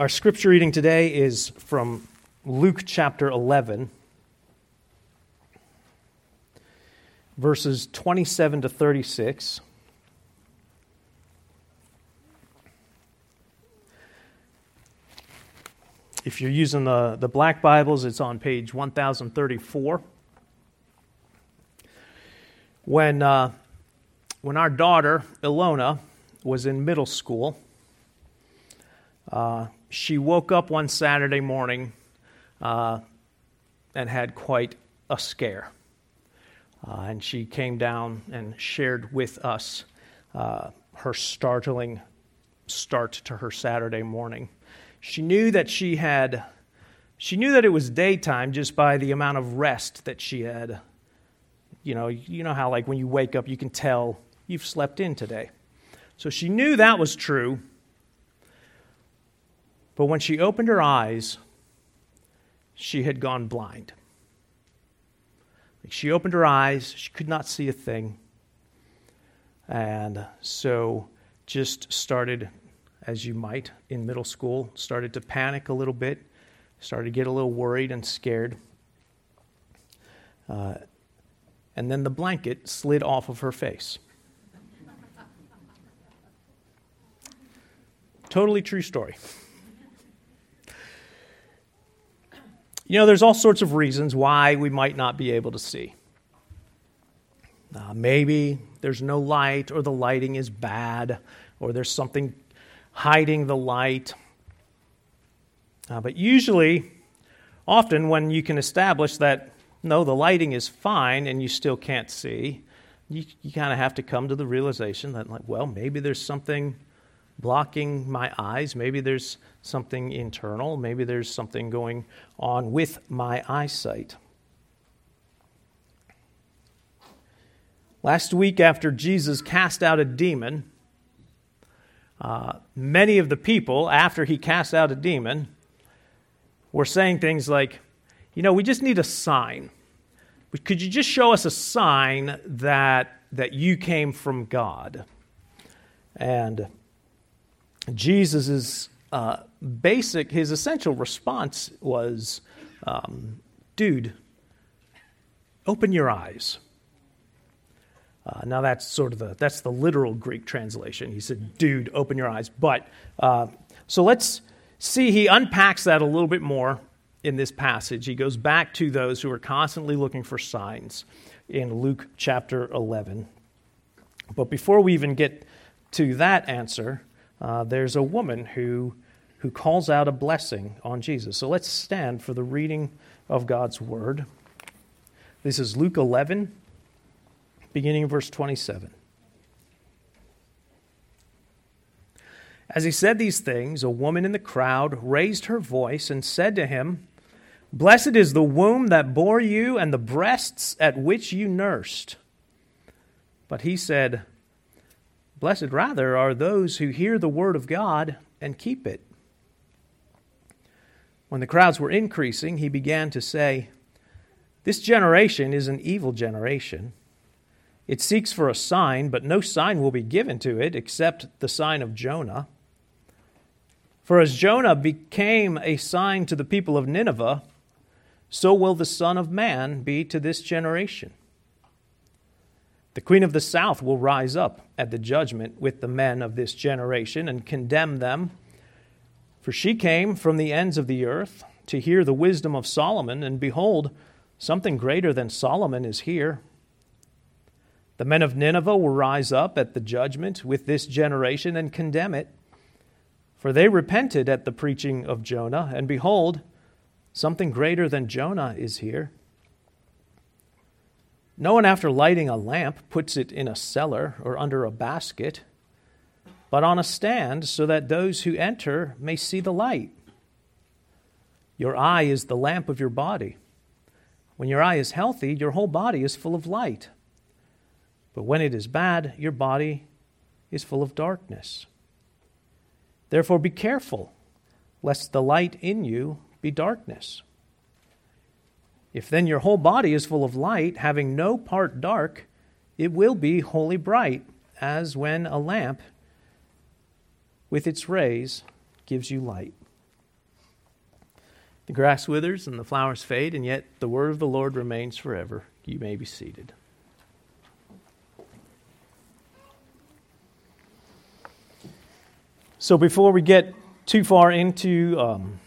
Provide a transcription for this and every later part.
Our scripture reading today is from Luke chapter 11, verses 27 to 36. If you're using the, the black Bibles, it's on page 1034. When, uh, when our daughter, Ilona, was in middle school, uh, she woke up one Saturday morning uh, and had quite a scare. Uh, and she came down and shared with us uh, her startling start to her Saturday morning. She knew that she had, she knew that it was daytime just by the amount of rest that she had. You know, you know how like when you wake up, you can tell you've slept in today. So she knew that was true. But when she opened her eyes, she had gone blind. She opened her eyes, she could not see a thing. And so just started, as you might in middle school, started to panic a little bit, started to get a little worried and scared. Uh, and then the blanket slid off of her face. totally true story. You know, there's all sorts of reasons why we might not be able to see. Uh, maybe there's no light, or the lighting is bad, or there's something hiding the light. Uh, but usually, often when you can establish that no, the lighting is fine and you still can't see, you, you kind of have to come to the realization that, like, well, maybe there's something blocking my eyes. Maybe there's something internal. Maybe there's something going on with my eyesight. Last week, after Jesus cast out a demon, uh, many of the people, after he cast out a demon, were saying things like, You know, we just need a sign. Could you just show us a sign that, that you came from God? And Jesus' uh, basic, his essential response was, um, dude, open your eyes. Uh, now that's sort of the that's the literal Greek translation. He said, "Dude, open your eyes." But uh, so let's see. He unpacks that a little bit more in this passage. He goes back to those who are constantly looking for signs in Luke chapter 11. But before we even get to that answer, uh, there's a woman who, who calls out a blessing on Jesus. So let's stand for the reading of God's word. This is Luke 11, beginning of verse 27. As he said these things, a woman in the crowd raised her voice and said to him, Blessed is the womb that bore you and the breasts at which you nursed. But he said, Blessed rather are those who hear the word of God and keep it. When the crowds were increasing, he began to say, This generation is an evil generation. It seeks for a sign, but no sign will be given to it except the sign of Jonah. For as Jonah became a sign to the people of Nineveh, so will the Son of Man be to this generation. The queen of the south will rise up at the judgment with the men of this generation and condemn them. For she came from the ends of the earth to hear the wisdom of Solomon, and behold, something greater than Solomon is here. The men of Nineveh will rise up at the judgment with this generation and condemn it. For they repented at the preaching of Jonah, and behold, something greater than Jonah is here. No one, after lighting a lamp, puts it in a cellar or under a basket, but on a stand so that those who enter may see the light. Your eye is the lamp of your body. When your eye is healthy, your whole body is full of light. But when it is bad, your body is full of darkness. Therefore, be careful, lest the light in you be darkness. If then your whole body is full of light, having no part dark, it will be wholly bright, as when a lamp with its rays gives you light. The grass withers and the flowers fade, and yet the word of the Lord remains forever. You may be seated. So, before we get too far into um,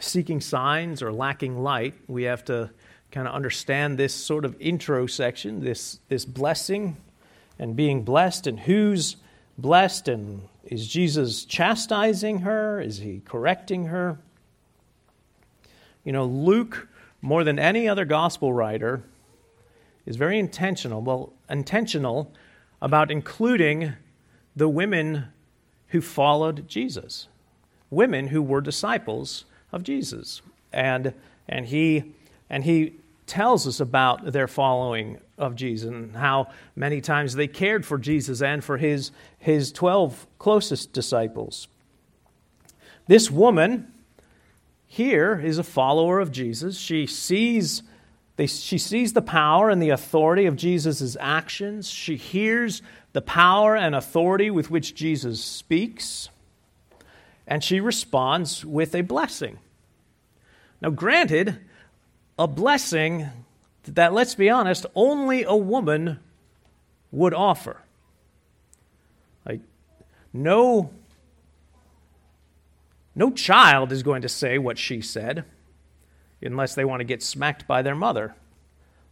seeking signs or lacking light, we have to kind of understand this sort of intro section, this, this blessing and being blessed, and who's blessed, and is Jesus chastising her? Is he correcting her? You know, Luke, more than any other gospel writer, is very intentional, well, intentional about including the women who followed Jesus, women who were disciples of Jesus. And, and, he, and he tells us about their following of Jesus and how many times they cared for Jesus and for his, his 12 closest disciples. This woman here is a follower of Jesus. She sees, they, she sees the power and the authority of Jesus' actions. She hears the power and authority with which Jesus speaks. And she responds with a blessing. Now, granted, a blessing that, let's be honest, only a woman would offer. Like, no, no child is going to say what she said unless they want to get smacked by their mother.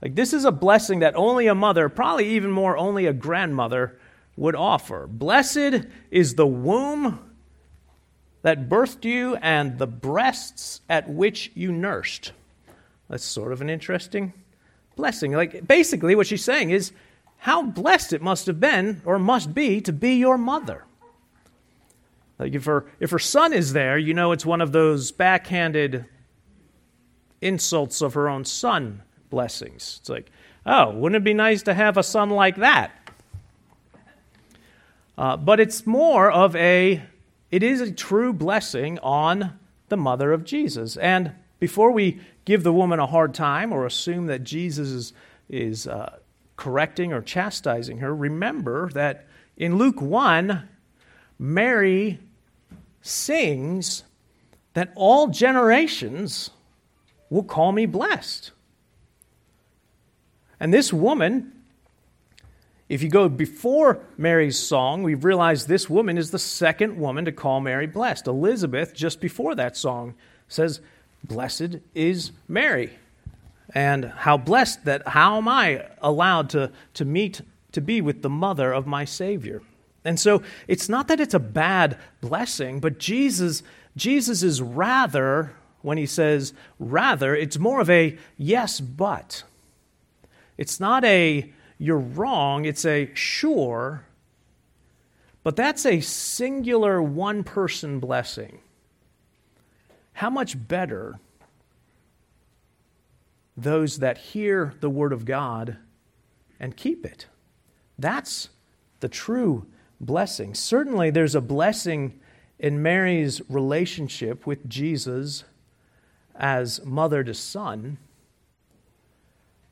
Like, this is a blessing that only a mother, probably even more, only a grandmother would offer. Blessed is the womb that birthed you and the breasts at which you nursed. That's sort of an interesting blessing. Like, basically, what she's saying is how blessed it must have been or must be to be your mother. Like, if her, if her son is there, you know it's one of those backhanded insults of her own son blessings. It's like, oh, wouldn't it be nice to have a son like that? Uh, but it's more of a it is a true blessing on the mother of Jesus. And before we give the woman a hard time or assume that Jesus is, is uh, correcting or chastising her, remember that in Luke 1, Mary sings that all generations will call me blessed. And this woman if you go before Mary's song, we've realized this woman is the second woman to call Mary blessed. Elizabeth, just before that song, says, Blessed is Mary. And how blessed that, how am I allowed to, to meet, to be with the mother of my Savior? And so it's not that it's a bad blessing, but Jesus, Jesus is rather, when he says rather, it's more of a yes, but. It's not a you're wrong. It's a sure, but that's a singular one person blessing. How much better those that hear the word of God and keep it? That's the true blessing. Certainly, there's a blessing in Mary's relationship with Jesus as mother to son.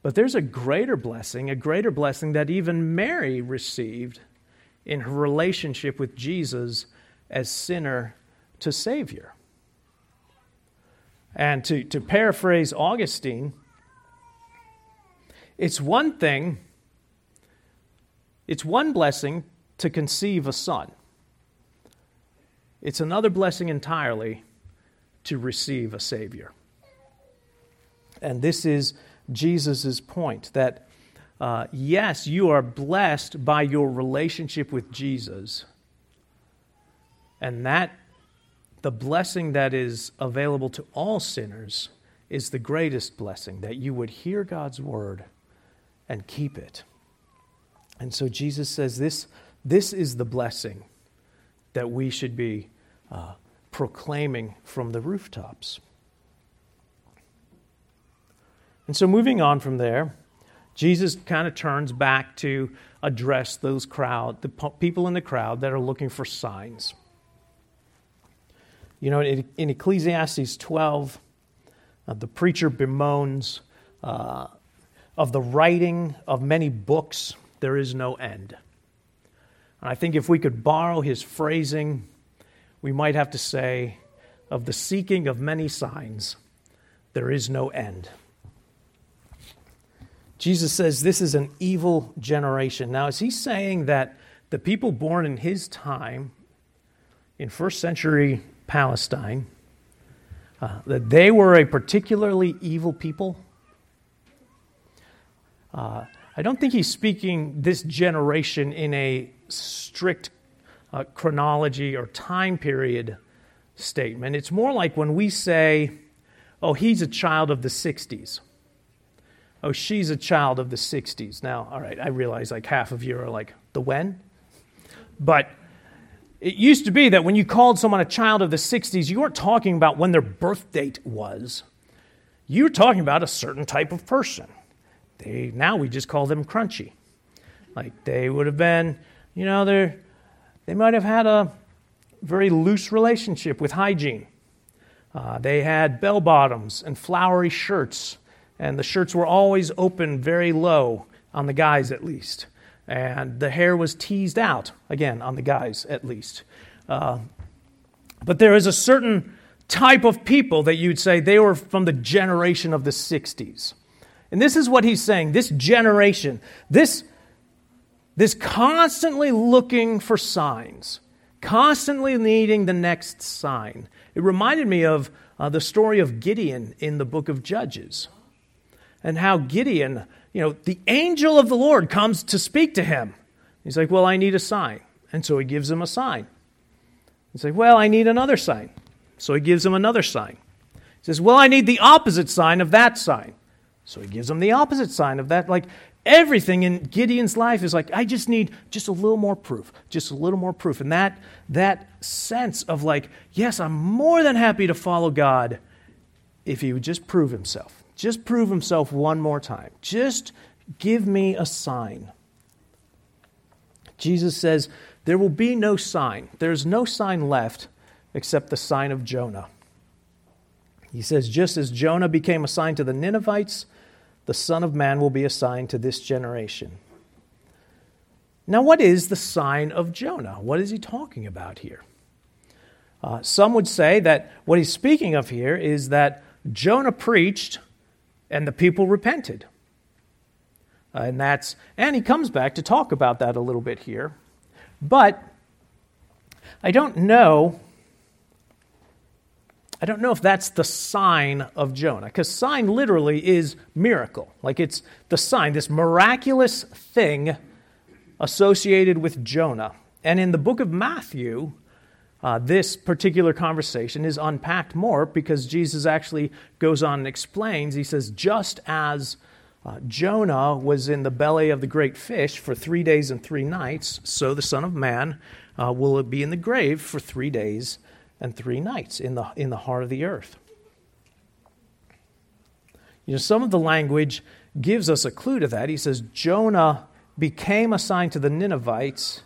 But there's a greater blessing, a greater blessing that even Mary received in her relationship with Jesus as sinner to Savior. And to, to paraphrase Augustine, it's one thing, it's one blessing to conceive a son. It's another blessing entirely to receive a Savior. And this is Jesus' point that, uh, yes, you are blessed by your relationship with Jesus. And that, the blessing that is available to all sinners, is the greatest blessing that you would hear God's word and keep it. And so Jesus says this, this is the blessing that we should be uh, proclaiming from the rooftops. And so, moving on from there, Jesus kind of turns back to address those crowd, the people in the crowd that are looking for signs. You know, in, Ecclesiastes 12, uh, the preacher bemoans uh, of the writing of many books, there is no end. And I think if we could borrow his phrasing, we might have to say, of the seeking of many signs, there is no end. Jesus says this is an evil generation. Now, is he saying that the people born in his time, in first century Palestine, uh, that they were a particularly evil people? Uh, I don't think he's speaking this generation in a strict uh, chronology or time period statement. It's more like when we say, oh, he's a child of the 60s. Oh, she's a child of the 60s. Now, all right, I realize like half of you are like, the when? But it used to be that when you called someone a child of the 60s, you weren't talking about when their birth date was. You were talking about a certain type of person. They, now we just call them crunchy. Like they would have been, you know, they they might have had a very loose relationship with hygiene. Uh, they had bell bottoms and flowery shirts, and the shirts were always open very low, on the guys at least. And the hair was teased out, again, on the guys at least. Uh, but there is a certain type of people that you'd say they were from the generation of the 60s. And this is what he's saying this generation, this, this constantly looking for signs, constantly needing the next sign. It reminded me of uh, the story of Gideon in the book of Judges and how Gideon, you know, the angel of the Lord comes to speak to him. He's like, Well, I need a sign. And so he gives him a sign. He's like, Well, I need another sign. So he gives him another sign. He says, Well, I need the opposite sign of that sign. So he gives him the opposite sign of that. Like everything in Gideon's life is like, I just need just a little more proof, just a little more proof. And that, that sense of like, yes, I'm more than happy to follow God if he would just prove himself. Just prove himself one more time. Just give me a sign. Jesus says, There will be no sign. There's no sign left except the sign of Jonah. He says, Just as Jonah became a sign to the Ninevites, the Son of Man will be a sign to this generation. Now, what is the sign of Jonah? What is he talking about here? Uh, some would say that what he's speaking of here is that Jonah preached and the people repented. Uh, and that's and he comes back to talk about that a little bit here. But I don't know I don't know if that's the sign of Jonah, because sign literally is miracle. Like it's the sign, this miraculous thing associated with Jonah. And in the book of Matthew, uh, this particular conversation is unpacked more because Jesus actually goes on and explains. He says, just as uh, Jonah was in the belly of the great fish for three days and three nights, so the Son of Man uh, will be in the grave for three days and three nights in the, in the heart of the earth. You know, some of the language gives us a clue to that. He says, Jonah became a sign to the Ninevites.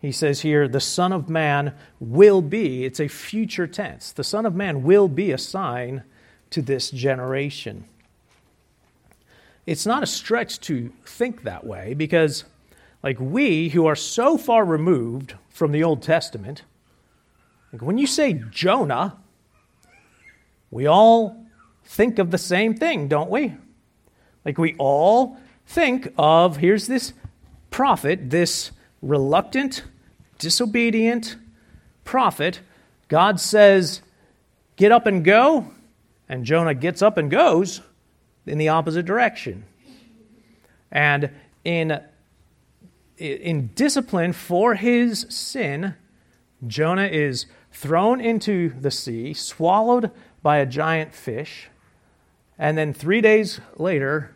He says here, the Son of Man will be, it's a future tense. The Son of Man will be a sign to this generation. It's not a stretch to think that way because, like, we who are so far removed from the Old Testament, like when you say Jonah, we all think of the same thing, don't we? Like we all think of here's this prophet, this reluctant, disobedient prophet. God says, Get up and go. And Jonah gets up and goes in the opposite direction. And in, in discipline for his sin, Jonah is thrown into the sea, swallowed by a giant fish, and then three days later,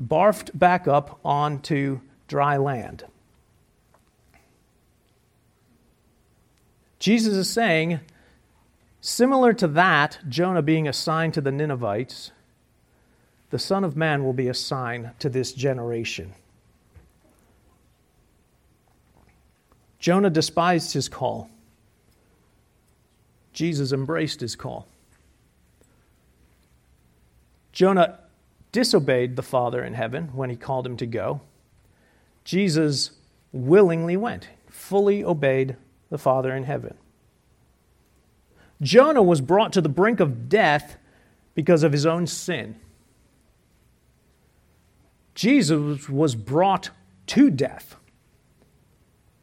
barfed back up onto dry land. Jesus is saying, similar to that, Jonah being a sign to the Ninevites, the Son of Man will be a sign to this generation. Jonah despised his call. Jesus embraced his call. Jonah disobeyed the Father in heaven when he called him to go. Jesus willingly went, fully obeyed the Father in heaven. Jonah was brought to the brink of death because of his own sin. Jesus was brought to death,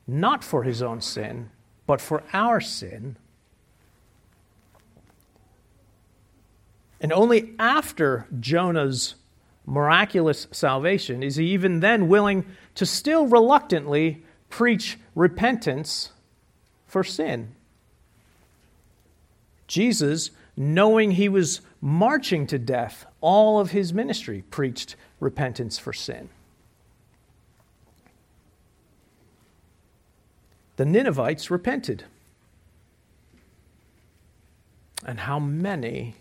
not for his own sin, but for our sin. And only after Jonah's miraculous salvation is he even then willing to still reluctantly preach repentance for sin. Jesus, knowing he was marching to death, all of his ministry preached repentance for sin. The Ninevites repented. And how many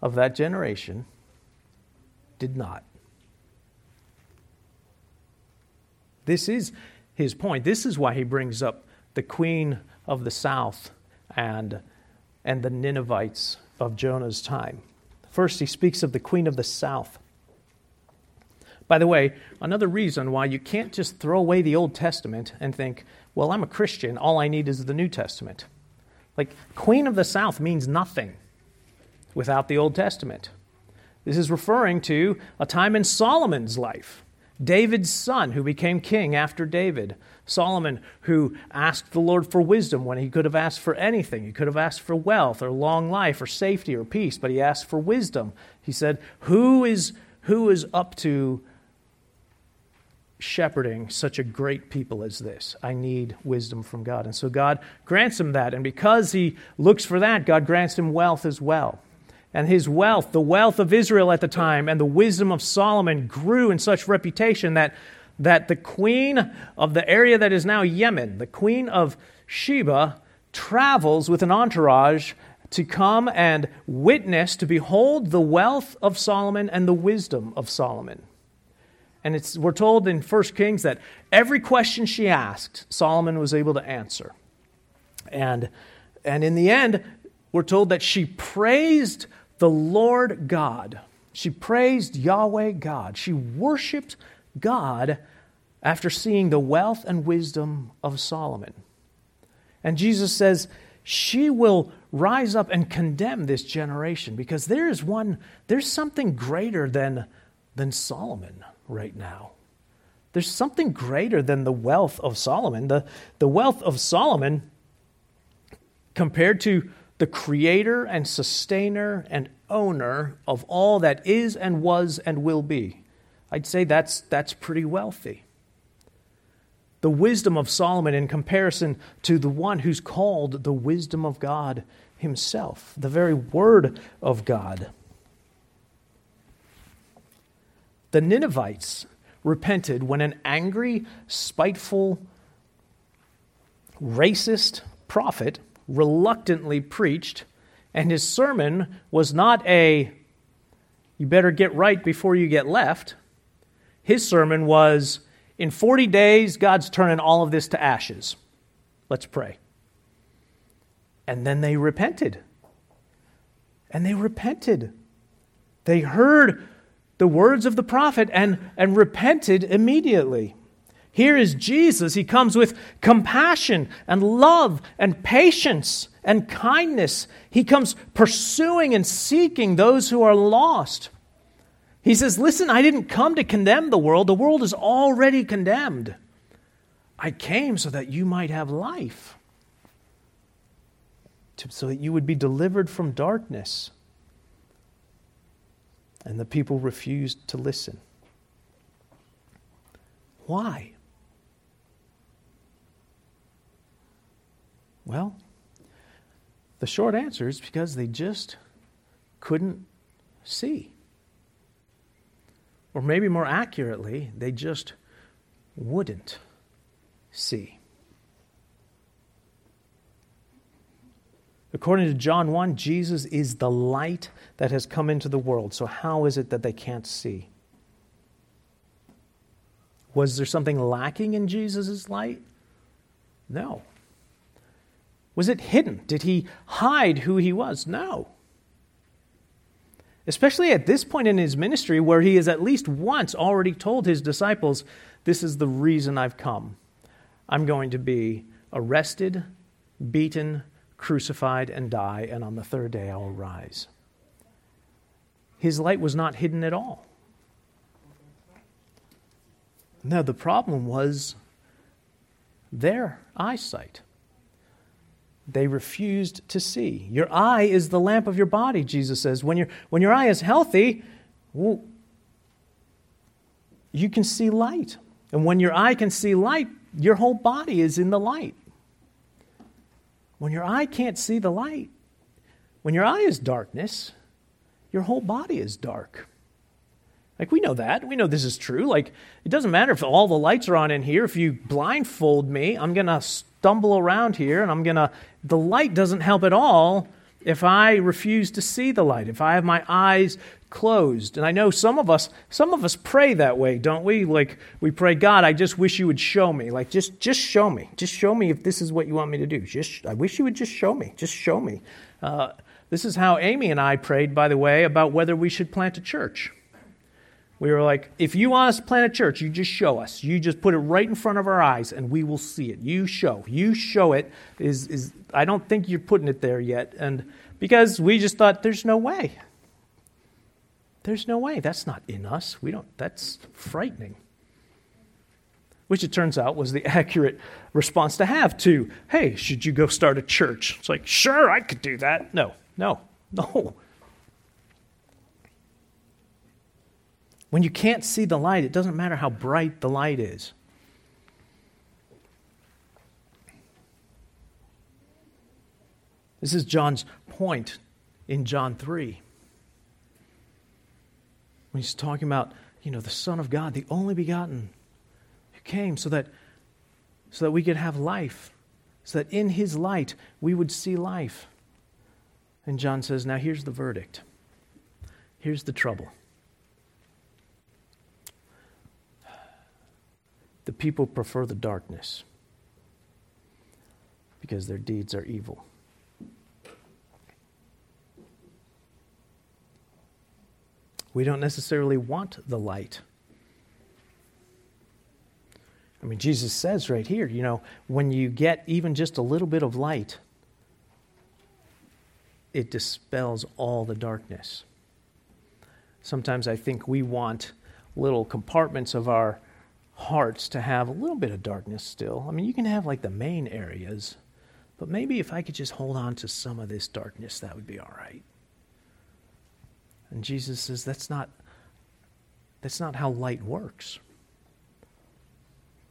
of that generation did not? This is his point. This is why he brings up the queen of the south and, and the Ninevites of Jonah's time. First, he speaks of the queen of the south. By the way, another reason why you can't just throw away the Old Testament and think, well, I'm a Christian, all I need is the New Testament. Like, Queen of the South means nothing without the Old Testament. This is referring to a time in Solomon's life. David's son, who became king after David. Solomon, who asked the Lord for wisdom when he could have asked for anything. He could have asked for wealth or long life or safety or peace, but he asked for wisdom. He said, Who is, who is up to shepherding such a great people as this? I need wisdom from God. And so God grants him that. And because he looks for that, God grants him wealth as well and his wealth, the wealth of Israel at the time, and the wisdom of Solomon grew in such reputation that, that the queen of the area that is now Yemen, the queen of Sheba, travels with an entourage to come and witness, to behold the wealth of Solomon and the wisdom of Solomon. And it's, we're told in 1 Kings that every question she asked, Solomon was able to answer. And, and in the end, we're told that she praised the Lord God. She praised Yahweh God. She worshiped God after seeing the wealth and wisdom of Solomon. And Jesus says, she will rise up and condemn this generation because there is one, there's something greater than, than Solomon right now. There's something greater than the wealth of Solomon. The, the wealth of Solomon, compared to the creator and sustainer and owner of all that is and was and will be. I'd say that's, that's pretty wealthy. The wisdom of Solomon in comparison to the one who's called the wisdom of God himself, the very word of God. The Ninevites repented when an angry, spiteful, racist prophet reluctantly preached, and his sermon was not a, you better get right before you get left. His sermon was, in 40 days, God's turning all of this to ashes. Let's pray. And then they repented. And they repented. They heard the words of the prophet and, and repented immediately. Here is Jesus. He comes with compassion and love and patience and kindness. He comes pursuing and seeking those who are lost. He says, Listen, I didn't come to condemn the world, the world is already condemned. I came so that you might have life, so that you would be delivered from darkness. And the people refused to listen. Why? Well, the short answer is because they just couldn't see. Or maybe more accurately, they just wouldn't see. According to John 1, Jesus is the light that has come into the world. So, how is it that they can't see? Was there something lacking in Jesus' light? No. Was it hidden? Did he hide who he was? No. Especially at this point in his ministry, where he has at least once already told his disciples, This is the reason I've come. I'm going to be arrested, beaten, crucified, and die, and on the third day I will rise. his light was not hidden at all. No, the problem was their eyesight. They refused to see. Your eye is the lamp of your body, Jesus says. When, you when your eye is healthy, well, you can see light. And when your eye can see light, your whole body is in the light. When your eye can't see the light, when your eye is darkness, your whole body is dark. Like, we know that. We know this is true. Like, it doesn't matter if all the lights are on in here. If you blindfold me, I'm going to stumble around here and I'm going to. The light doesn't help at all if I refuse to see the light, if I have my eyes closed. And I know some of us, some of us pray that way, don't we? Like we pray, God, I just wish you would show me. Like just just show me. Just show me if this is what you want me to do. Just I wish you would just show me. Just show me. Uh, this is how Amy and I prayed, by the way, about whether we should plant a church. We were like, if you want us to plant a church, you just show us. You just put it right in front of our eyes and we will see it. You show. You show it is is I don't think you're putting it there yet. And because we just thought there's no way. There's no way. That's not in us. We don't that's frightening. Which it turns out was the accurate response to have to, hey, should you go start a church? It's like, sure, I could do that. No, no, no. When you can't see the light, it doesn't matter how bright the light is. This is John's point in John 3. When he's talking about, you know, the Son of God, the only begotten, who came so that, so that we could have life, so that in his light we would see life. And John says, now here's the verdict. Here's the trouble. The people prefer the darkness because their deeds are evil. We don't necessarily want the light. I mean, Jesus says right here, you know, when you get even just a little bit of light, it dispels all the darkness. Sometimes I think we want little compartments of our hearts to have a little bit of darkness still. I mean, you can have like the main areas, but maybe if I could just hold on to some of this darkness, that would be all right. And Jesus says that's not that's not how light works.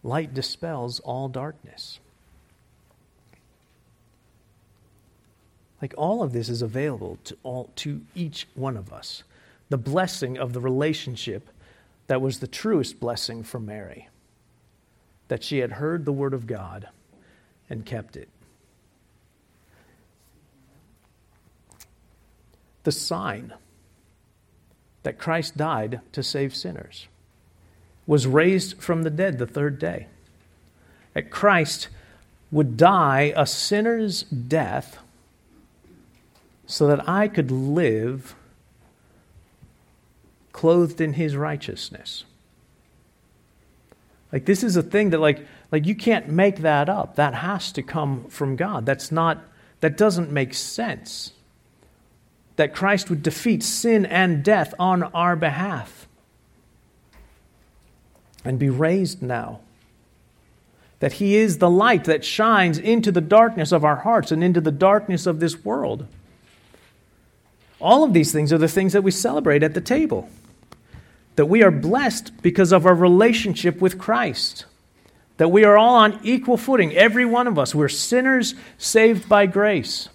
Light dispels all darkness. Like all of this is available to all to each one of us. The blessing of the relationship that was the truest blessing for Mary that she had heard the word of God and kept it. The sign that Christ died to save sinners was raised from the dead the third day. That Christ would die a sinner's death so that I could live clothed in his righteousness. Like this is a thing that like like you can't make that up. That has to come from God. That's not that doesn't make sense. That Christ would defeat sin and death on our behalf and be raised now. That he is the light that shines into the darkness of our hearts and into the darkness of this world. All of these things are the things that we celebrate at the table that we are blessed because of our relationship with Christ. That we are all on equal footing, every one of us. We're sinners saved by grace.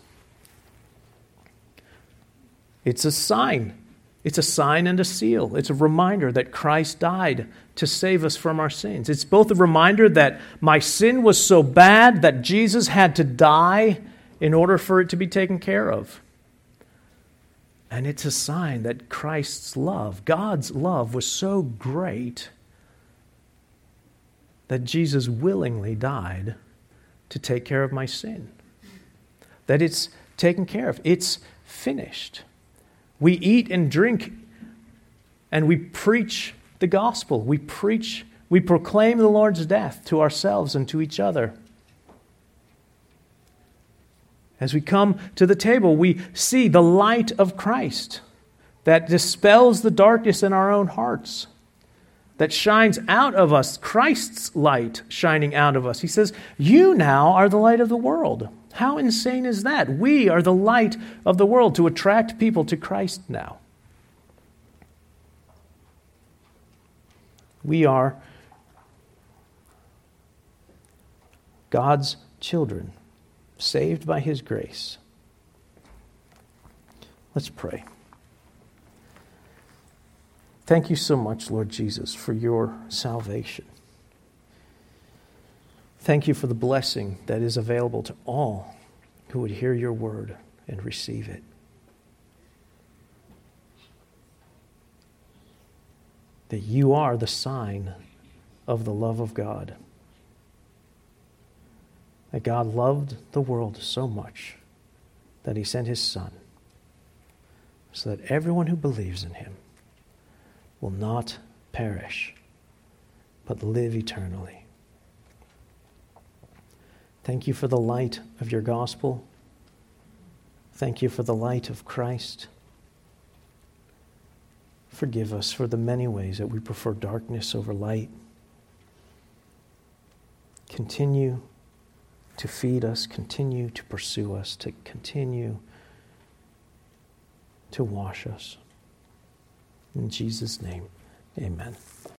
It's a sign. It's a sign and a seal. It's a reminder that Christ died to save us from our sins. It's both a reminder that my sin was so bad that Jesus had to die in order for it to be taken care of. And it's a sign that Christ's love, God's love, was so great that Jesus willingly died to take care of my sin. That it's taken care of, it's finished. We eat and drink and we preach the gospel. We preach, we proclaim the Lord's death to ourselves and to each other. As we come to the table, we see the light of Christ. that dispels the darkness in our own hearts, that shines out of us, Christ's light shining out of us. He says, You now are the light of the world. How insane is that? We are the light of the world to attract people to Christ now. We are God's children, saved by His grace. Let's pray. Thank you so much, Lord Jesus, for your salvation. Thank you for the blessing that is available to all who would hear your word and receive it. That you are the sign of the love of God. That God loved the world so much that he sent his Son so that everyone who believes in him will not perish, but live eternally. Thank you for the light of your gospel. Thank you for the light of Christ. Forgive us for the many ways that we prefer darkness over light. Continue to feed us, continue to pursue us, to continue to wash us. In Jesus' name, amen.